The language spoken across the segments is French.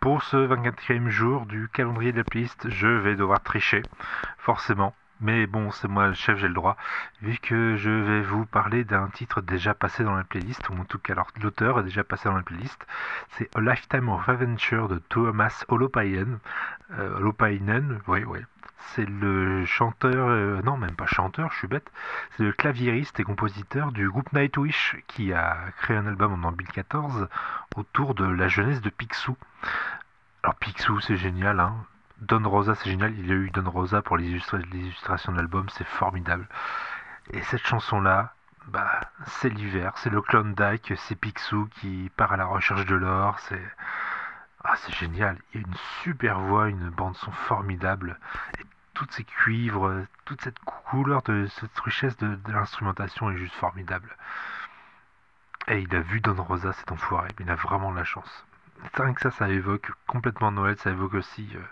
Pour ce 24e jour du calendrier de la playlist, je vais devoir tricher, forcément. Mais bon, c'est moi le chef, j'ai le droit, vu que je vais vous parler d'un titre déjà passé dans la playlist, ou en tout cas, alors l'auteur est déjà passé dans la playlist. C'est A Lifetime of Adventure de Thomas Holopainen. Euh, oui, oui. C'est le chanteur, euh, non, même pas chanteur, je suis bête. C'est le claviériste et compositeur du groupe Nightwish qui a créé un album en 2014 autour de la jeunesse de Picsou. Alors Picsou, c'est génial, hein. Don Rosa, c'est génial. Il y a eu Don Rosa pour les, illustrations de l'album, c'est formidable. Et cette chanson-là, bah, c'est l'hiver, c'est le Klondike, c'est Picsou qui part à la recherche de l'or, c'est. Ah, c'est génial. Il y a une super voix, une bande-son formidable. Et toutes ces cuivres, toute cette couleur, cette richesse de, l'instrumentation est juste formidable. Et il a vu Don Rosa, cet enfoiré. Il a vraiment de la chance. C'est rien que ça, ça évoque complètement Noël. Ça évoque aussi. Euh,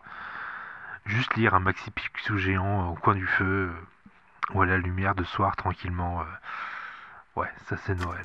juste lire un maxi pixou géant euh, au coin du feu euh, ou à la lumière de soir tranquillement. Ouais, ça c'est Noël.